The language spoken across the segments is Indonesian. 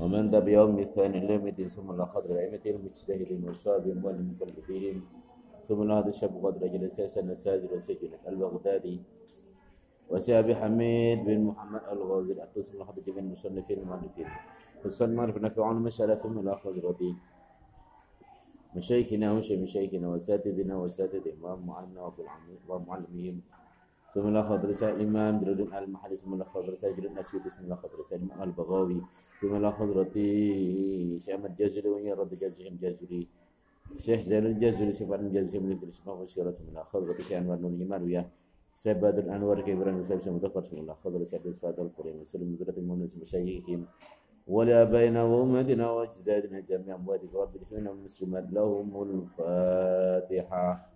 ومن تبعهم بإحسان إلى يوم الدين ثم لا خضر الأئمة المجتهدين والصابرين والمكلفين ثم لا هذا الشاب قدر جلساس النساجر وسجل البغدادي. وسابي حميد بن محمد الغازي الأطوس من حضر جميع المصنفين المؤلفين فالصن معرفة نفعون مسألة ثم لا خضرتي مشايخنا ومشي مشايخنا وساتذنا وساتذهم ومعلمنا ومعلمين ثم بسم الله خضرسة إمام جلال المحل بسم الله خضرسة جلال السيوطي ثم الله خضرسة الإمام البغاوي ثم الله رتي شيخ أحمد الجزري وين رد جزري الجزري شيخ زين الجزري شيخ أحمد الجزري من الجزري ما ثم من رتي شيخ أنوار نور كبير سباد الأنوار كبيرا وسبب مدفر بسم الله خضرسة بسفات القرآن وسلم مدرة المؤمنين شيخهم. ولا بين أمدنا وأجدادنا جميعا وادي رب مسلمات لهم الفاتحة.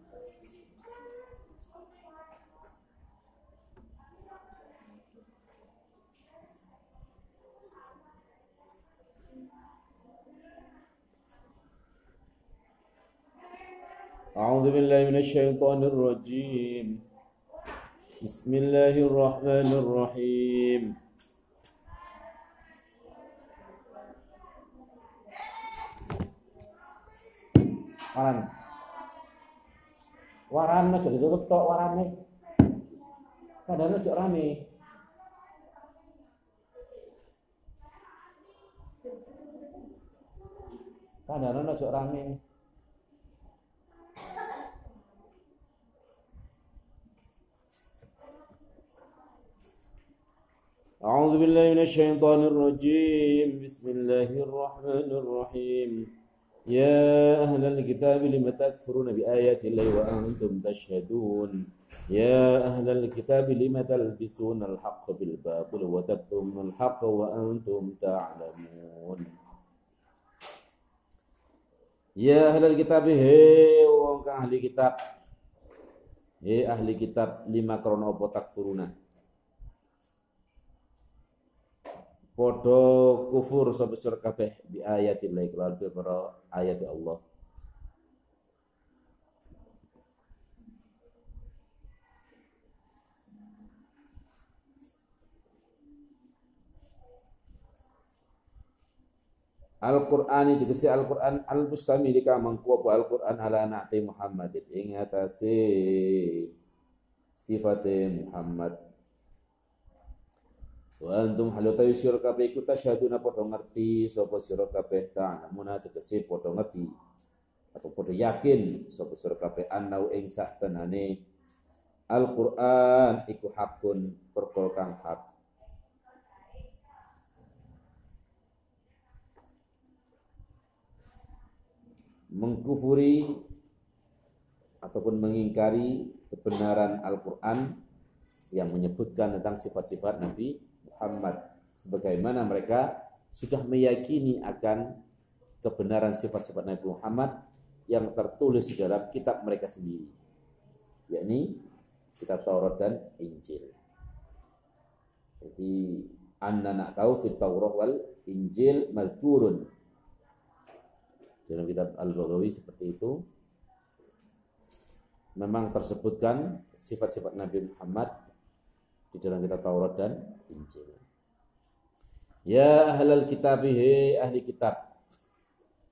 أعوذ بالله من الشيطان الرجيم بسم الله الرحمن الرحيم Waran. Waran aja ditutup tok warane. Kadang aja rame. Kadang aja rame. أعوذ بالله من الشيطان الرجيم. بسم الله الرحمن الرحيم. يا أهل الكتاب لم تكفرون بآيات الله وأنتم تشهدون؟ يا أهل الكتاب لم تلبسون الحق بالباطل وتكتمون الحق وأنتم تعلمون؟ يا أهل الكتاب هي wong ahli kitab Hei ahli kitab lima krono apa Podo kufur sapa sira kabeh bi ayatillah kelawan para ayat Allah. Al-Qur'an dikesi Al-Qur'an al-mustamil ka mangku apa Al-Qur'an ala na'ti Muhammadin ing atase sifate Muhammad Wa antum halu tawi sira kabeh iku tasyhaduna padha ngerti sapa sira kabeh ta'lamuna tegese padha ngerti. Atau padha yakin sapa sira kabeh annau ing sak tenane Al-Qur'an iku hakun perkara kang hak. Mengkufuri ataupun mengingkari kebenaran Al-Quran yang menyebutkan tentang sifat-sifat Nabi Muhammad. Sebagaimana mereka sudah meyakini akan kebenaran sifat-sifat Nabi Muhammad yang tertulis di dalam kitab mereka sendiri. Yakni kitab Taurat dan Injil. Jadi anna na'kau fit Taurat wal Injil madhkurun. Dalam kitab Al-Baghawi seperti itu. Memang tersebutkan sifat-sifat Nabi Muhammad di dalam kitab Taurat dan Injil. Ya ahlal kitab he ahli kitab.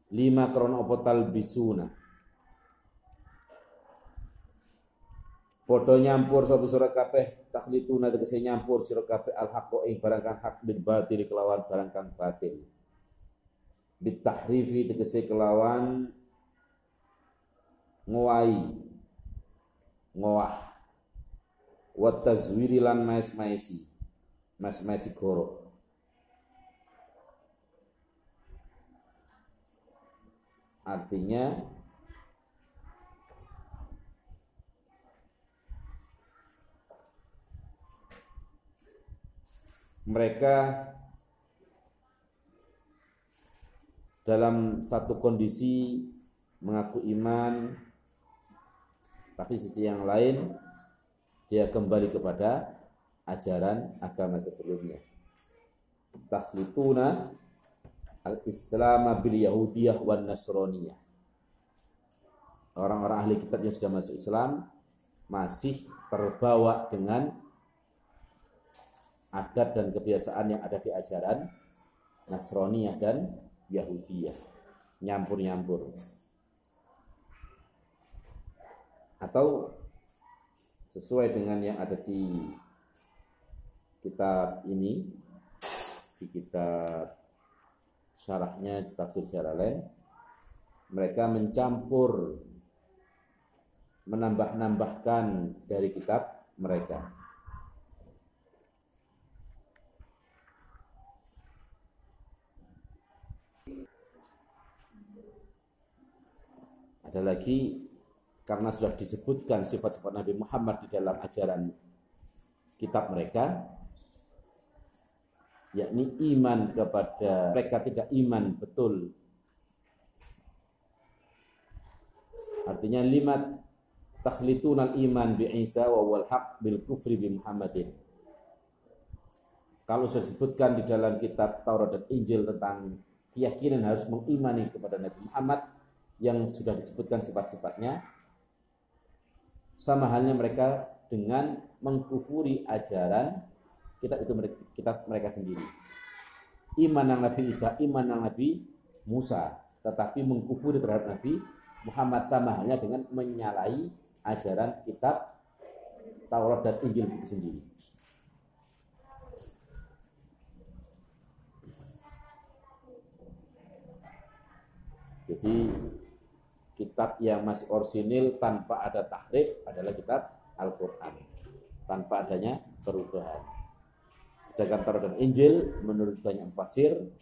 Lima krono apa talbisuna? Podo nyampur sapa sira kabeh takhlituna tegese nyampur sira kabeh al haqqo ing barang kang hak bil batil kelawan barang kang batil. Bitahrifi tegese kelawan ngowai ngowah. Wa tazwiri lan mais-maisi mais-maisi goro artinya mereka dalam satu kondisi mengaku iman tapi sisi yang lain dia kembali kepada ajaran agama sebelumnya takhlituna al-islam bil yahudiyah wan nasraniyah orang-orang ahli kitab yang sudah masuk Islam masih terbawa dengan adat dan kebiasaan yang ada di ajaran Nasroniyah dan Yahudiyah. Nyampur-nyampur. Atau sesuai dengan yang ada di kitab ini, di kitab syarahnya, di tafsir lain, mereka mencampur menambah-nambahkan dari kitab mereka. Ada lagi karena sudah disebutkan sifat-sifat Nabi Muhammad di dalam ajaran kitab mereka, yakni iman kepada mereka tidak iman betul. Artinya lima takhlitun iman bi Isa wa wal haq bil kufri bi Muhammadin. Kalau sudah disebutkan di dalam kitab Taurat dan Injil tentang keyakinan harus mengimani kepada Nabi Muhammad yang sudah disebutkan sifat-sifatnya, sama halnya mereka dengan mengkufuri ajaran kitab itu mereka, mereka sendiri. Iman yang Nabi Isa, iman yang Nabi Musa, tetapi mengkufuri terhadap Nabi Muhammad sama halnya dengan menyalahi ajaran kitab Taurat dan Injil itu sendiri. Jadi kitab yang masih orisinil tanpa ada tahrif adalah kitab Al-Quran. Tanpa adanya perubahan. Sedangkan Taurat dan Injil menurut banyak pasir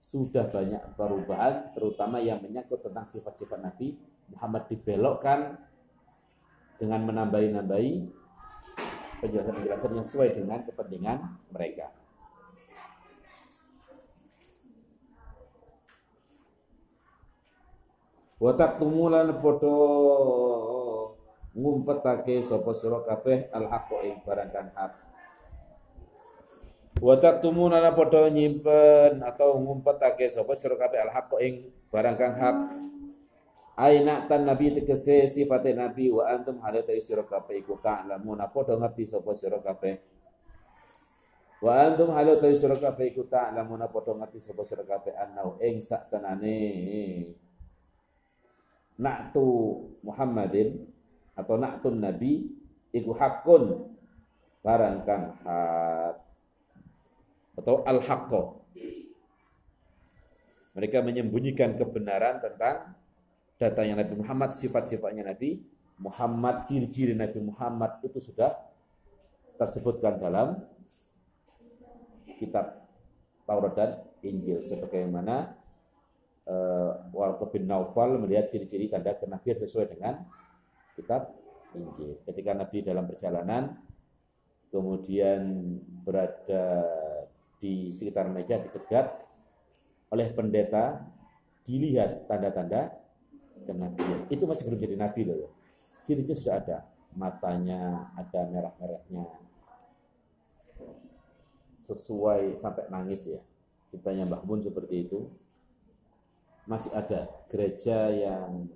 sudah banyak perubahan terutama yang menyangkut tentang sifat-sifat Nabi Muhammad dibelokkan dengan menambahi-nambahi penjelasan-penjelasan yang sesuai dengan kepentingan mereka. Watak tumulan podo ngumpetake sapa sira kabeh al haqqo ing barang kang hak. Watak tumulan podo nyimpen atau ngumpetake sapa sira kabeh al haqqo ing barang kang hak aina tan nabi tegese sifat nabi wa antum halata sira kabeh iku ta'lamuna padha ngerti sapa sira kabeh wa antum halata sira kabeh iku ta'lamuna padha ngerti sapa sira kabeh annau ing sak tenane. Naktu Muhammadin atau naktun nabi iku hakun barang kang hak atau al haqqo mereka menyembunyikan kebenaran tentang datanya Nabi Muhammad, sifat-sifatnya Nabi Muhammad, ciri-ciri Nabi Muhammad itu sudah tersebutkan dalam kitab Taurat dan Injil sebagaimana uh, Walter bin Naufal melihat ciri-ciri tanda kenabian sesuai dengan kitab Injil. Ketika Nabi dalam perjalanan kemudian berada di sekitar meja dicegat oleh pendeta dilihat tanda-tanda kenabian. Itu masih belum jadi nabi loh. Ya. Cirinya sudah ada. Matanya ada merah-merahnya. Sesuai sampai nangis ya. Ceritanya Mbah Mun seperti itu. Masih ada gereja yang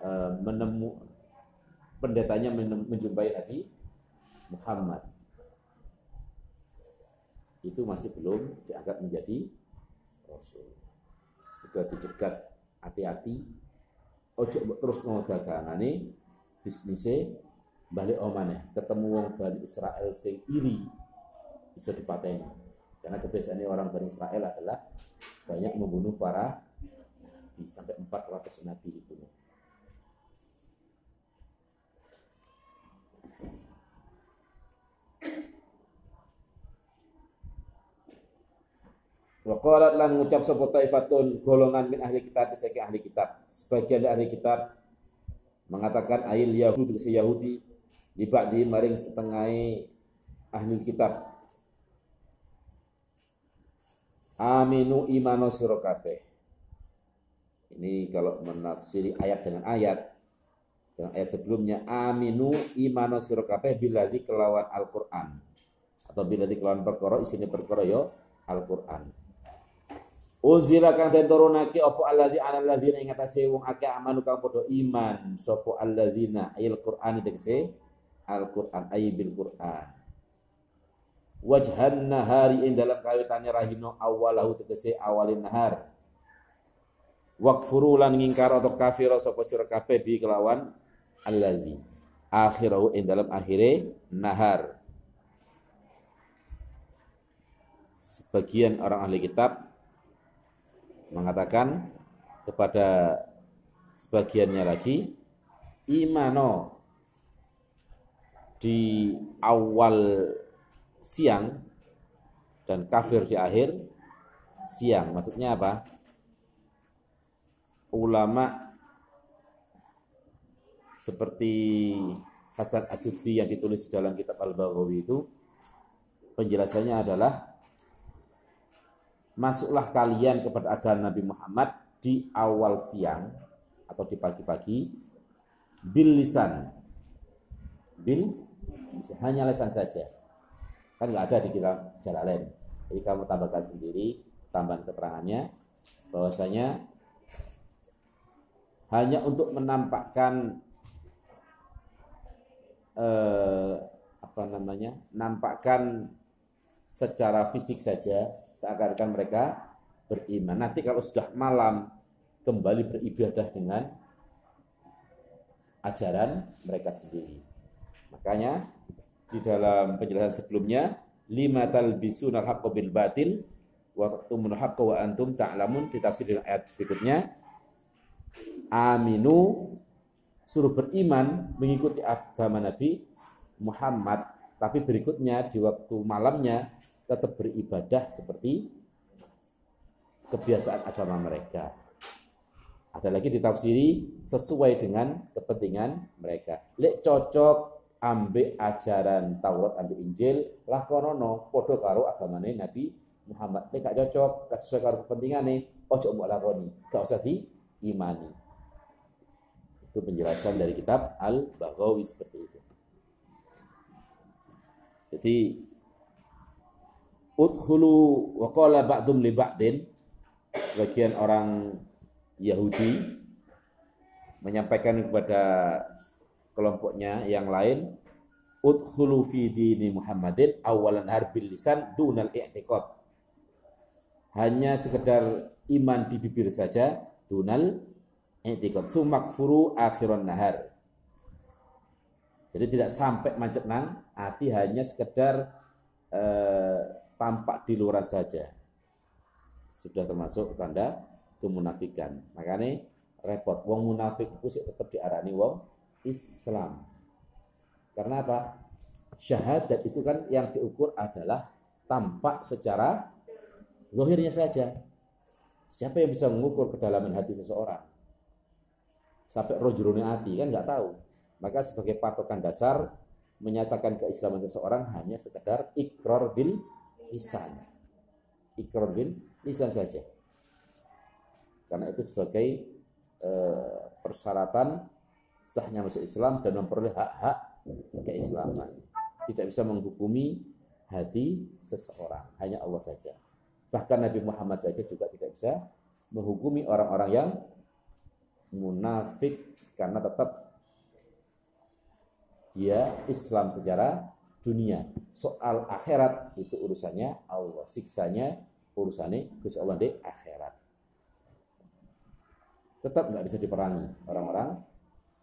uh, menemu pendetanya menjumpai Nabi Muhammad. Itu masih belum diangkat menjadi Rasul. Sudah dicegat hati-hati. Ojo terus mau dagangane bisnisnya balik omane ketemu wong Bani Israel sing iri bisa dipateni. Karena kebiasaan orang Bani Israel adalah banyak membunuh para sampai 400 nabi itu Wa qalat lan ngucap sapa taifatun golongan min ahli kitab saking ahli kitab. Sebagian dari ahli kitab mengatakan ayil Yahudi si Yahudi di ba'di maring setengah ahli kitab. Aminu imano sira Ini kalau menafsiri ayat dengan ayat dengan ayat sebelumnya aminu imano sira kabeh biladi kelawan Al-Qur'an atau biladi kelawan perkara isine perkara yo Al-Qur'an. Unzila kang den turunake apa alladzi ala alladzina ing atase wong akeh amanu kang padha iman? Sapa alladzina ayil Qur'an tegese? Al-Qur'an ay bil Qur'an. wajhan nahari ing dalam kawitane rahino awalahu tegese awalin nahar. Wakfuru lan ngingkar atau kafir sapa sira kabeh bi kelawan alladzi. Akhirahu ing dalam akhire nahar. Sebagian orang ahli kitab mengatakan kepada sebagiannya lagi imano di awal siang dan kafir di akhir siang. Maksudnya apa? Ulama seperti Hasan Asyubdi yang ditulis dalam kitab Al-Baghawi itu penjelasannya adalah masuklah kalian kepada agama Nabi Muhammad di awal siang atau di pagi-pagi. Bil lisan. Bil? Hanya lisan saja. Kan nggak ada di kitab lain. Jadi kamu tambahkan sendiri tambahan keterangannya. Bahwasanya hanya untuk menampakkan eh, apa namanya nampakkan secara fisik saja seakan-akan mereka beriman. Nanti kalau sudah malam kembali beribadah dengan ajaran mereka sendiri. Makanya di dalam penjelasan sebelumnya lima talbisunal haqqo bil batil wa taqtumun haqqo wa antum ta'lamun ditafsir dengan ayat berikutnya aminu suruh beriman mengikuti agama Nabi Muhammad tapi berikutnya di waktu malamnya tetap beribadah seperti kebiasaan agama mereka. Ada lagi ditafsiri sesuai dengan kepentingan mereka. Lek cocok ambek ajaran Taurat ambek Injil lah konono podo karo agamane Nabi Muhammad. Lek gak cocok sesuai karo kepentingane ojo mbok lakoni, gak usah diimani. Itu penjelasan dari kitab Al-Baghawi seperti itu. Jadi udkhulu wa qala ba'dum li ba'din sebagian orang Yahudi menyampaikan kepada kelompoknya yang lain udkhulu fi dini Muhammadin awalan harbil lisan dunal i'tiqad. Hanya sekedar iman di bibir saja dunal i'tiqad. Sumakfuru akhiran nahar. Jadi tidak sampai macet nang hati hanya sekedar eh, tampak di luar saja sudah termasuk tanda kemunafikan. Makanya repot wong munafik itu sih tetap diarani wong Islam. Karena apa? Syahadat itu kan yang diukur adalah tampak secara lohirnya saja. Siapa yang bisa mengukur kedalaman hati seseorang? Sampai rojurune hati kan nggak tahu. Maka sebagai patokan dasar menyatakan keislaman seseorang hanya sekedar ikrar bil lisan. Ikrar bil lisan saja. Karena itu sebagai e, persyaratan sahnya masuk Islam dan memperoleh hak-hak keislaman. Tidak bisa menghukumi hati seseorang, hanya Allah saja. Bahkan Nabi Muhammad saja juga tidak bisa menghukumi orang-orang yang munafik karena tetap dia Islam secara dunia. Soal akhirat itu urusannya Allah. Siksanya urusannya Gusti Allah di akhirat. Tetap nggak bisa diperangi orang-orang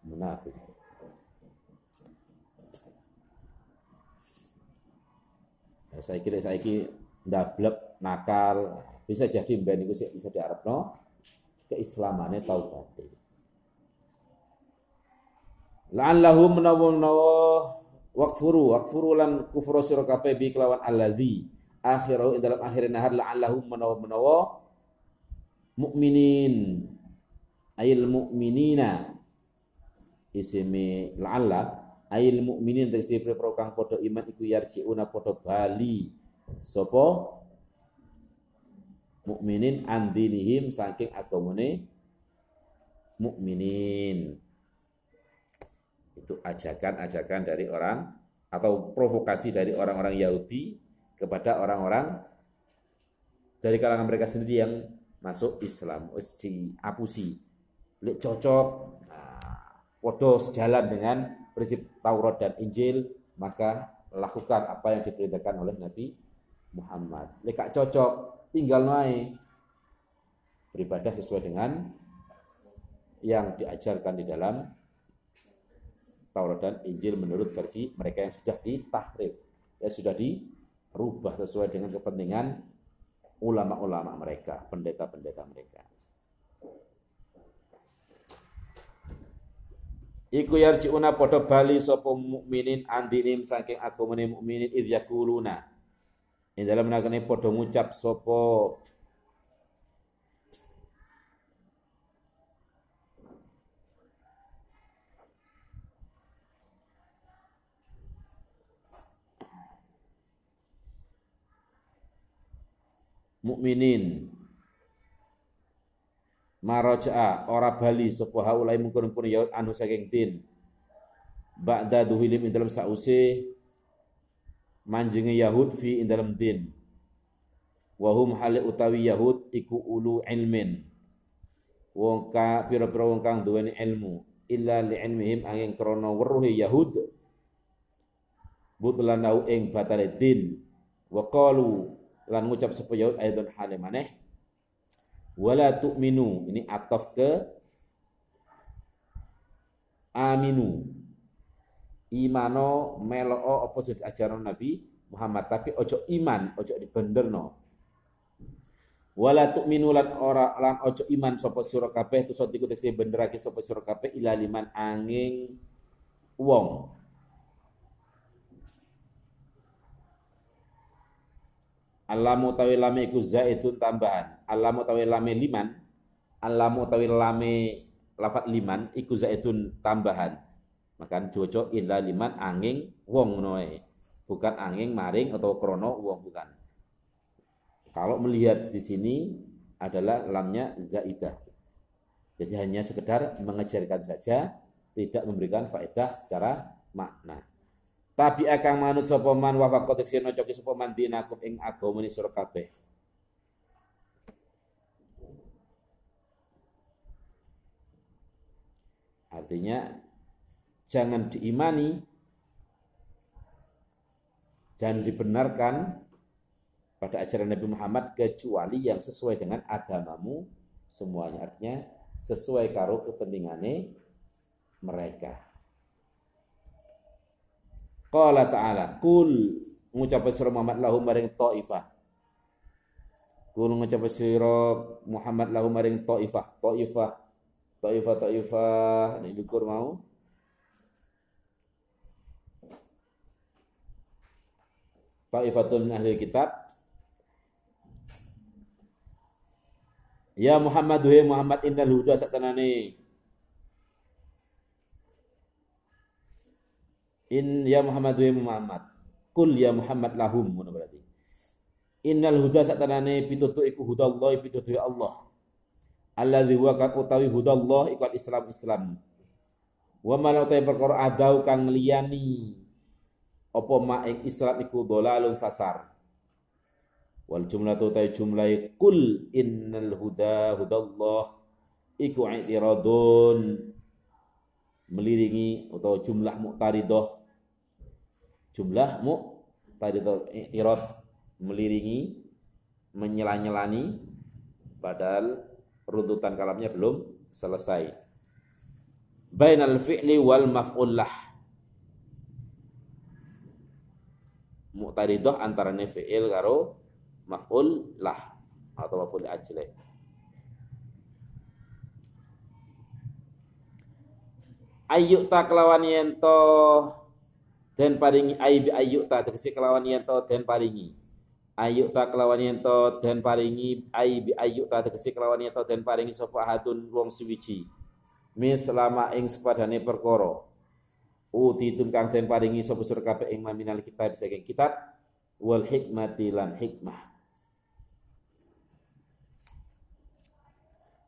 munafik. Ya, saya kira saya kira ndablek nakal bisa jadi mbak niku bisa diarepno keislamannya taubat. La'allahum menawa Wakfuru, wakfuru lan kufru sira kabeh bi kelawan alladzi akhiru dalam akhir nahar la'allahum menawa menawa mukminin ayil mukminina isime la'alla. Ayil mukminin tegese pro kang padha iman iku yarjiuna padha bali. Sapa mukminin andinihim saking agamane mukminin itu ajakan-ajakan dari orang atau provokasi dari orang-orang Yahudi kepada orang-orang dari kalangan mereka sendiri yang masuk Islam. Diapusi. Lek cocok nah, podo sejalan dengan prinsip Taurat dan Injil maka lakukan apa yang diperintahkan oleh Nabi Muhammad. Lek cocok, tinggal naik. Beribadah sesuai dengan yang diajarkan di dalam Taurat dan Injil menurut versi mereka yang sudah ditahrif, ya sudah dirubah sesuai dengan kepentingan ulama-ulama mereka, pendeta-pendeta mereka. Iku yarjiuna padha bali sapa mukminin andinim saking agamane mukminin id yakuluna. Ing dalam nakane padha ngucap sapa mukminin. Maraja'a ora bali sapa haulai mungkun pun yaud anu saking din ba'da duhilim ing dalam sause manjenge yahud fi ing dalam din wa hum hale utawi yahud iku ulu ilmin. Wong ka pira-pira wong kang duweni ilmu illa li ilmihim angin krana weruhe yahud. Butlan au ing batale din. Wa qalu lan ngucap yahud aidon hale wala tu'minu ini ataf ke aminu. Imano meloo apa sing ajaran Nabi Muhammad tapi ojo iman ojo dibenderno. Wala tu'minu lan ora lan ojo iman sapa sira kabeh tu sadiku tekse benderake sapa sira kabeh ila liman angin wong Alamu tawi lame iku zaidun tambahan. Alamu tawi lame liman. Alamu tawi lame lafat liman iku zaidun tambahan. Maka jojo illa liman angin wong noe. Bukan angin maring atau krono wong bukan. Kalau melihat di sini adalah lamnya zaidah. Jadi hanya sekedar mengejarkan saja, tidak memberikan faedah secara makna. Tapi akan manut sapa man wa faqat teksin coki sapa man dinakum ing agamane sira kabeh. Artinya jangan diimani dan dibenarkan pada ajaran Nabi Muhammad kecuali yang sesuai dengan agamamu semuanya artinya sesuai karo kepentingannya mereka. Qala ta'ala, kul ngucap sira Muhammad lahum maring taifah. Kul ngucap sira Muhammad lahum maring taifah, taifah, taifah, taifah, ini dukur mau. Taifatun min ahli kitab. Ya Muhammad, ya Muhammad innal huda satanane In ya Muhammad ya Muhammad. Kul ya Muhammad lahum ngono berarti. Innal huda satanane pitutu iku hudallah pitutu ya Allah. Alladzi huwa kan utawi hudallah iku Islam Islam. Wa man utai perkara adau kang liyani apa ma Islam iku dolalun sasar. Wal jumlatu utai jumlah kul innal huda hudallah iku i'tiradun meliringi atau jumlah muqtaridah jumlah muqtaridah i'tirad meliringi menyela-nyelani padahal runtutan kalamnya belum selesai. Bainal fi'li wal maf'ul lah muqtaridah antara fi'il karo maf'ul lah atau maf'ul ajli ayyuk ta kelawan yento den paringi aibi ayyuk ta tegese kelawan yento den paringi. Ayyuk ta kelawan yento den paringi aibi ayyuk ta tegese kelawan yento den paringi sapa ahadun wong suwiji. Mis selama ing sepadane perkara. Utitum kang den paringi sapa sur kabeh ing maminal kitab saking kitab wal hikmati lan hikmah.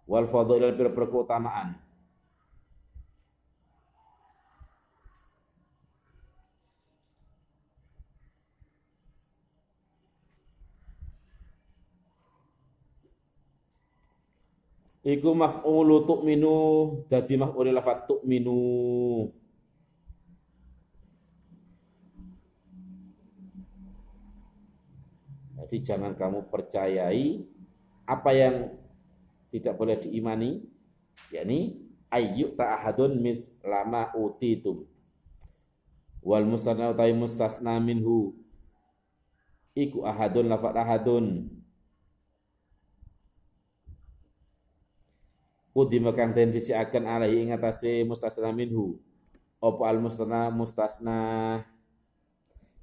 Wal fadhil pir keutamaan Iku maf'ulu tu'minu dadi maf'ul lafat tu'minu. Jadi jangan kamu percayai apa yang tidak boleh diimani, yakni ayyuk ta'ahadun mit lama utitum. Wal mustasna utai mustasna minhu iku ahadun lafat ahadun Kudima kang den disiaken alaihi ing atase mustasna minhu. Apa al mustasna mustasna?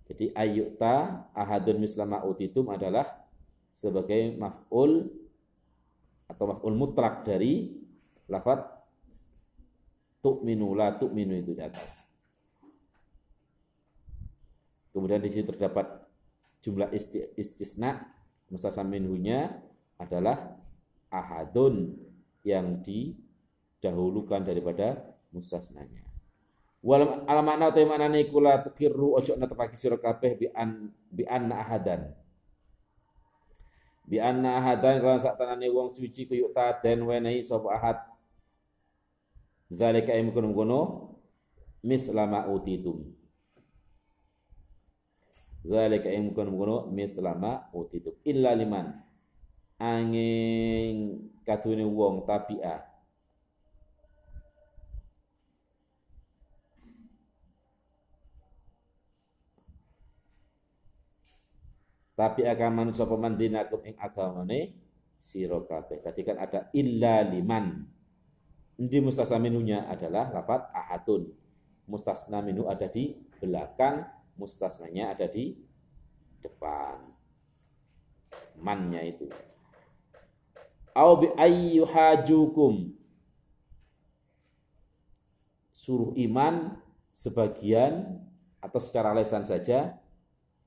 Jadi ayyuta ahadun mislama utitum adalah sebagai maf'ul atau maf'ul mutlak dari lafat tu'minu la tu'minu itu di atas. Kemudian di situ terdapat jumlah isti, istisna mustasna minhunya adalah ahadun yang didahulukan daripada mustasnanya. Wal alamakna ta maknane iku la tukiru ojo netepake sira kabeh bi an bi anna ahadan. Bi anna ahadan kan sak tanane wong suci kuyuk ta den wenehi sapa ahad. Zalika im kunum kono misla ma utitum. Zalika im kunum kono misla ma utitum illa liman angin kadune wong tabi'ah tapi akan manut sapa man dinakum ing agamane sira kabeh. Tadi kan ada illa liman. Di mustasna minunya adalah lafat ahadun. Mustasna minu ada di belakang, mustasnanya ada di depan. Mannya itu. Au bi ayyuhajukum. Suruh iman sebagian atau secara lesan saja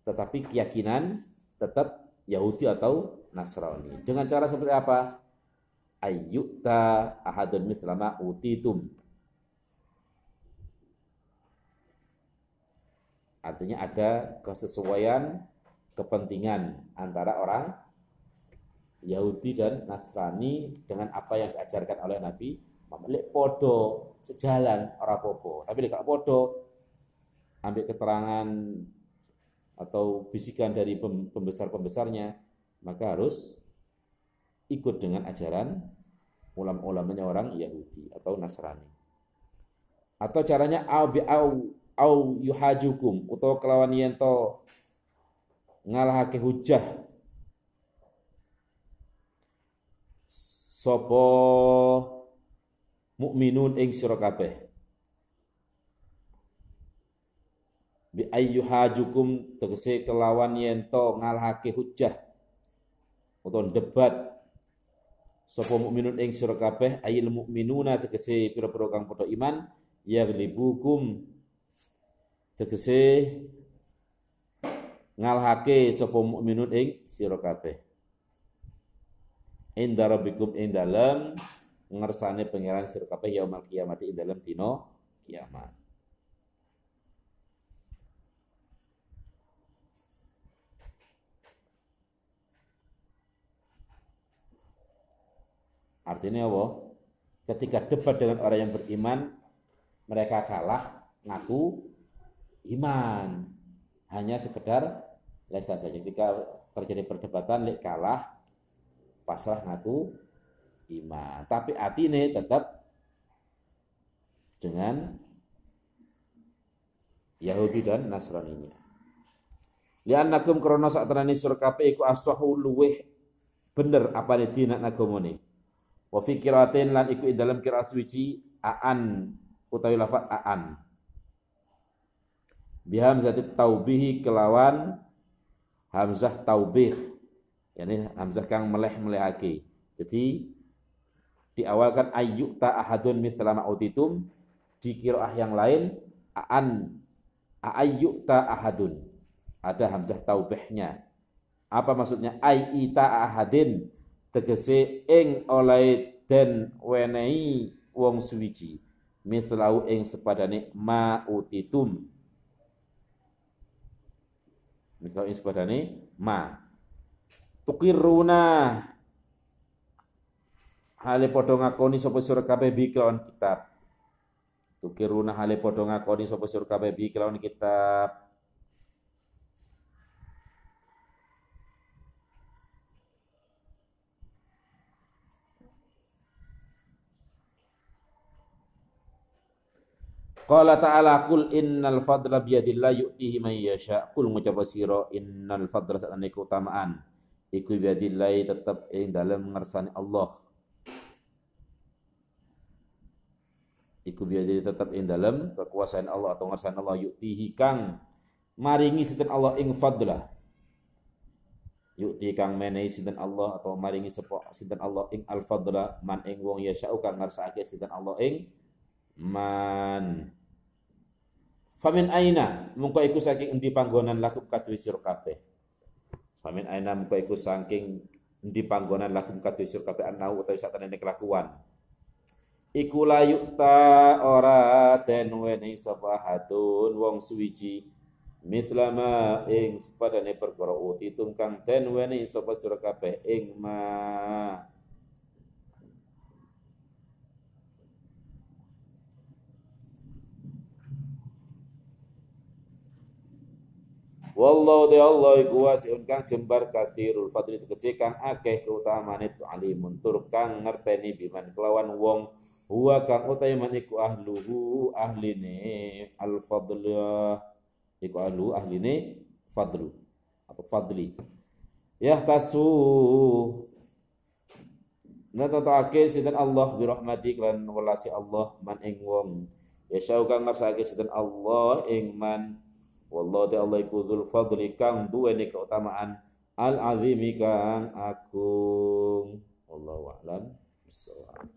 tetapi keyakinan tetap Yahudi atau Nasrani. Dengan cara seperti apa? Ayyukta ahadun mislama utitum. Artinya ada kesesuaian kepentingan antara orang Yahudi dan Nasrani dengan apa yang diajarkan oleh Nabi Muhammad. podo sejalan orang popo. Tapi lek podo ambil keterangan atau bisikan dari pembesar-pembesarnya, maka harus ikut dengan ajaran ulam-ulamanya orang Yahudi atau Nasrani. Atau caranya au bi au au yuhajukum atau kelawan yento ngalahake hujah sopo mukminun ing sira kabeh? Bi ayyuhajukum tegese kelawan yento ngalhake hujjah utawa debat. Sapa mukminun ing sira kabeh? Ayil mukminuna tegese pira-pira kang padha iman yaglibukum tegese ngalhake sapa mukminun ing sira kabeh inda rabbikum ing dalem ngersane pangeran sira kabeh yaumul kiamat ing dalem dina kiamat Artinya apa? Ketika debat dengan orang yang beriman, mereka kalah ngaku iman. Hanya sekedar lesan saja. Ketika terjadi perdebatan, lek kalah, pasrah ngaku iman. Tapi hati ini tetap dengan Yahudi dan Nasrani. Lianakum krono sak terani surga iku asahu luweh bener apa dina nagamane. Wa fi qiraatin lan iku dalam qiraat suci aan utawi lafaz aan. Bi hamzati taubihi kelawan hamzah taubih. Yani hamzah kang meleh-melehake. Jadi diawalkan ayyuta ahadun mithla ma utitum di qiraah yang lain aan ayyuta ahadun. Ada hamzah taubihnya. Apa maksudnya? Ayyita ahadin tegese ing oleh den wenehi wong suwiji mithlau ing sepadane ma utitum mithlau ing sepadane ma tukiruna. Hale padha ngakoni sopo sura kabeh bi kelawan kitab. Tukiruna hale padha ngakoni sopo sura kabeh bi kelawan kitab. Qala ta'ala kul innal fadla biyadillah yu'tihi man yasha. kul mujabasiro innal fadla satane keutamaan iku biyadillah tetep ing dalem ngersani Allah. Iku biyadillah tetep ing dalem kekuasaan Allah atau ngersani Allah yu'tihi kang maringi sinten Allah ing fadlah. Yu'ti kang menehi sinten Allah atau maringi sepo sinten Allah ing al fadla man ing wong yasha kang ngersakake sinten Allah ing man Famin aina mungko iku saking endi panggonan lakum kadhe sira. Famin aina mungko iku saking endi panggonan lakum kadhe sira kabeh anau utawi satene kelakuan. Iku layukta ora den wenehi sapa hatun wong suwiji mislama ing sepadane perkara uti kang den wenehi sapa sira kabeh ing ma Wallahu de Allah iku wasiun kang jembar kathirul fadli tegese kang akeh keutamaan itu alimun. Tur kang ngerteni biman kelawan wong. Huwa kang utahe man iku ahluhu ahline al fadlah iku ahlu ahline fadlu. Atau fadli. Tasu Natatake sinten Allah birahmati kan walasi Allah man ing wong. Ya kang ngarsake sinten Allah ing man Wallahu ta'ala iku dzul fadli kang duweni keutamaan al azimi kang agung. Wallahu a'lam bissawab.